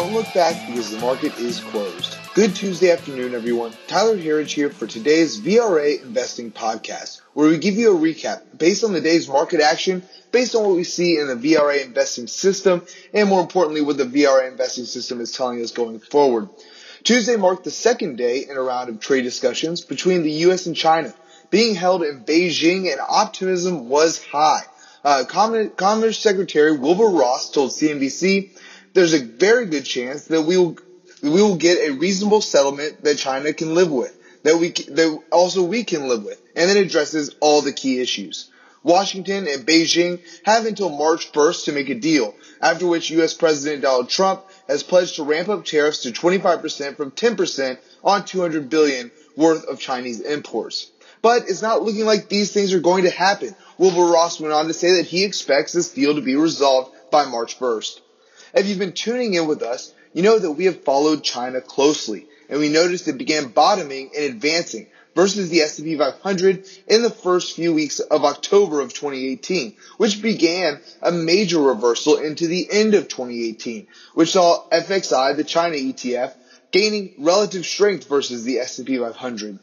Don't look back because the market is closed. Good Tuesday afternoon, everyone. Tyler Herriage here for today's VRA Investing Podcast, where we give you a recap based on the day's market action, based on what we see in the VRA investing system, and more importantly, what the VRA investing system is telling us going forward. Tuesday marked the second day in a round of trade discussions between the U.S. and China, being held in Beijing, and optimism was high. Uh, Commerce Secretary Wilbur Ross told CNBC there's a very good chance that we will we will get a reasonable settlement that China can live with, that we that also we can live with, and then addresses all the key issues. Washington and Beijing have until March 1st to make a deal, after which U.S. President Donald Trump has pledged to ramp up tariffs to 25% from 10% on 200 billion worth of Chinese imports. But it's not looking like these things are going to happen. Wilbur Ross went on to say that he expects this deal to be resolved by March 1st. If you've been tuning in with us, you know that we have followed China closely, and we noticed it began bottoming and advancing versus the S&P 500 in the first few weeks of October of 2018, which began a major reversal into the end of 2018, which saw FXI, the China ETF, gaining relative strength versus the S&P 500.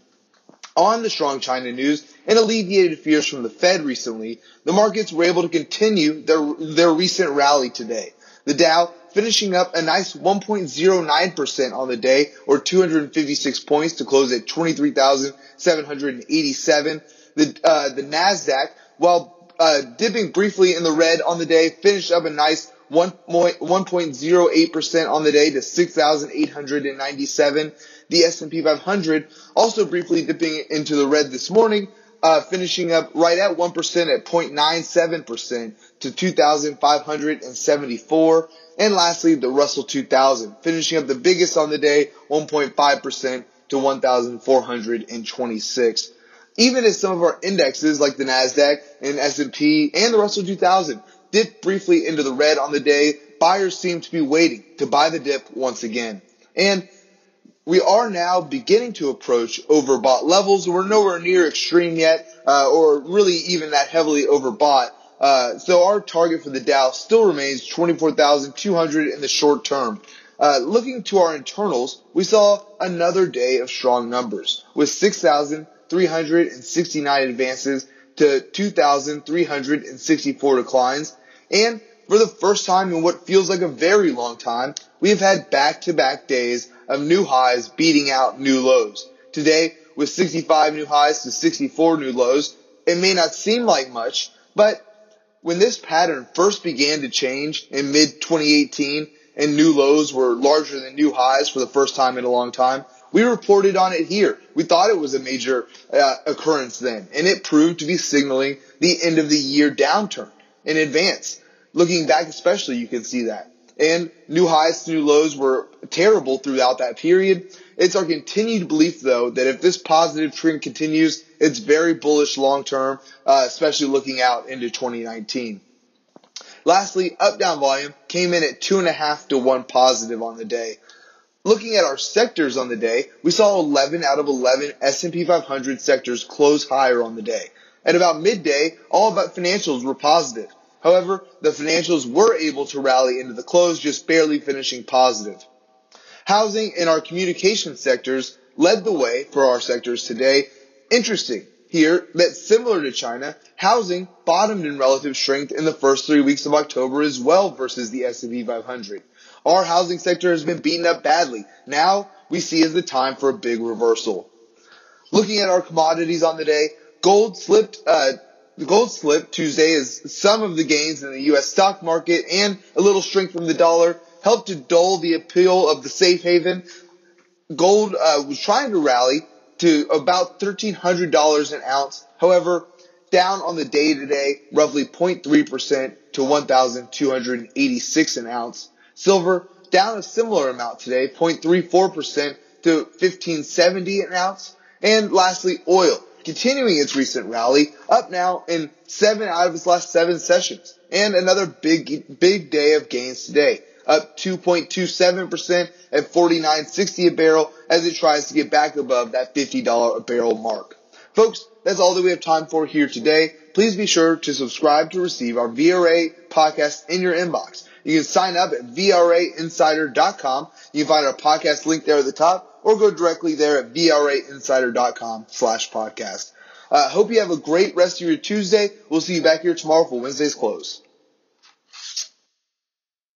On the strong China news and alleviated fears from the Fed recently, the markets were able to continue their, their recent rally today. The Dow finishing up a nice 1.09% on the day or 256 points to close at 23,787. The, uh, the NASDAQ, while uh, dipping briefly in the red on the day, finished up a nice 1.08% on the day to 6,897. The S&P 500 also briefly dipping into the red this morning, uh, finishing up right at 1% at 0.97% to 2,574. And lastly, the Russell 2000, finishing up the biggest on the day, 1.5% to 1,426. Even as some of our indexes like the NASDAQ and S&P and the Russell 2000 dipped briefly into the red on the day, buyers seem to be waiting to buy the dip once again. And we are now beginning to approach overbought levels. We're nowhere near extreme yet, uh, or really even that heavily overbought. Uh, so our target for the Dow still remains 24,200 in the short term. Uh, looking to our internals, we saw another day of strong numbers with 6,369 advances to 2,364 declines. And for the first time in what feels like a very long time, we have had back-to-back days of new highs beating out new lows. Today, with 65 new highs to 64 new lows, it may not seem like much, but when this pattern first began to change in mid 2018 and new lows were larger than new highs for the first time in a long time, we reported on it here. We thought it was a major uh, occurrence then, and it proved to be signaling the end of the year downturn in advance. Looking back, especially, you can see that and new highs to new lows were terrible throughout that period. It's our continued belief, though, that if this positive trend continues, it's very bullish long term, uh, especially looking out into 2019. Lastly, up down volume came in at two and a half to one positive on the day. Looking at our sectors on the day, we saw 11 out of 11 S&P 500 sectors close higher on the day. At about midday, all but financials were positive. However, the financials were able to rally into the close, just barely finishing positive. Housing and our communication sectors led the way for our sectors today. Interesting here that similar to China, housing bottomed in relative strength in the first three weeks of October as well versus the S&P 500. Our housing sector has been beaten up badly. Now we see is the time for a big reversal. Looking at our commodities on the day, gold slipped uh, the gold slip Tuesday as some of the gains in the U.S. stock market and a little strength from the dollar helped to dull the appeal of the safe haven. Gold uh, was trying to rally to about $1,300 an ounce. However, down on the day today, roughly 0.3% to 1,286 an ounce. Silver down a similar amount today, 0.34% to 1570 an ounce. And lastly, oil continuing its recent rally, up now in seven out of its last seven sessions. And another big, big day of gains today, up 2.27% at 49.60 a barrel as it tries to get back above that $50 a barrel mark. Folks, that's all that we have time for here today. Please be sure to subscribe to receive our VRA podcast in your inbox. You can sign up at VRAinsider.com. You can find our podcast link there at the top or go directly there at VRAinsider.com slash podcast. Uh, hope you have a great rest of your Tuesday. We'll see you back here tomorrow for Wednesday's close.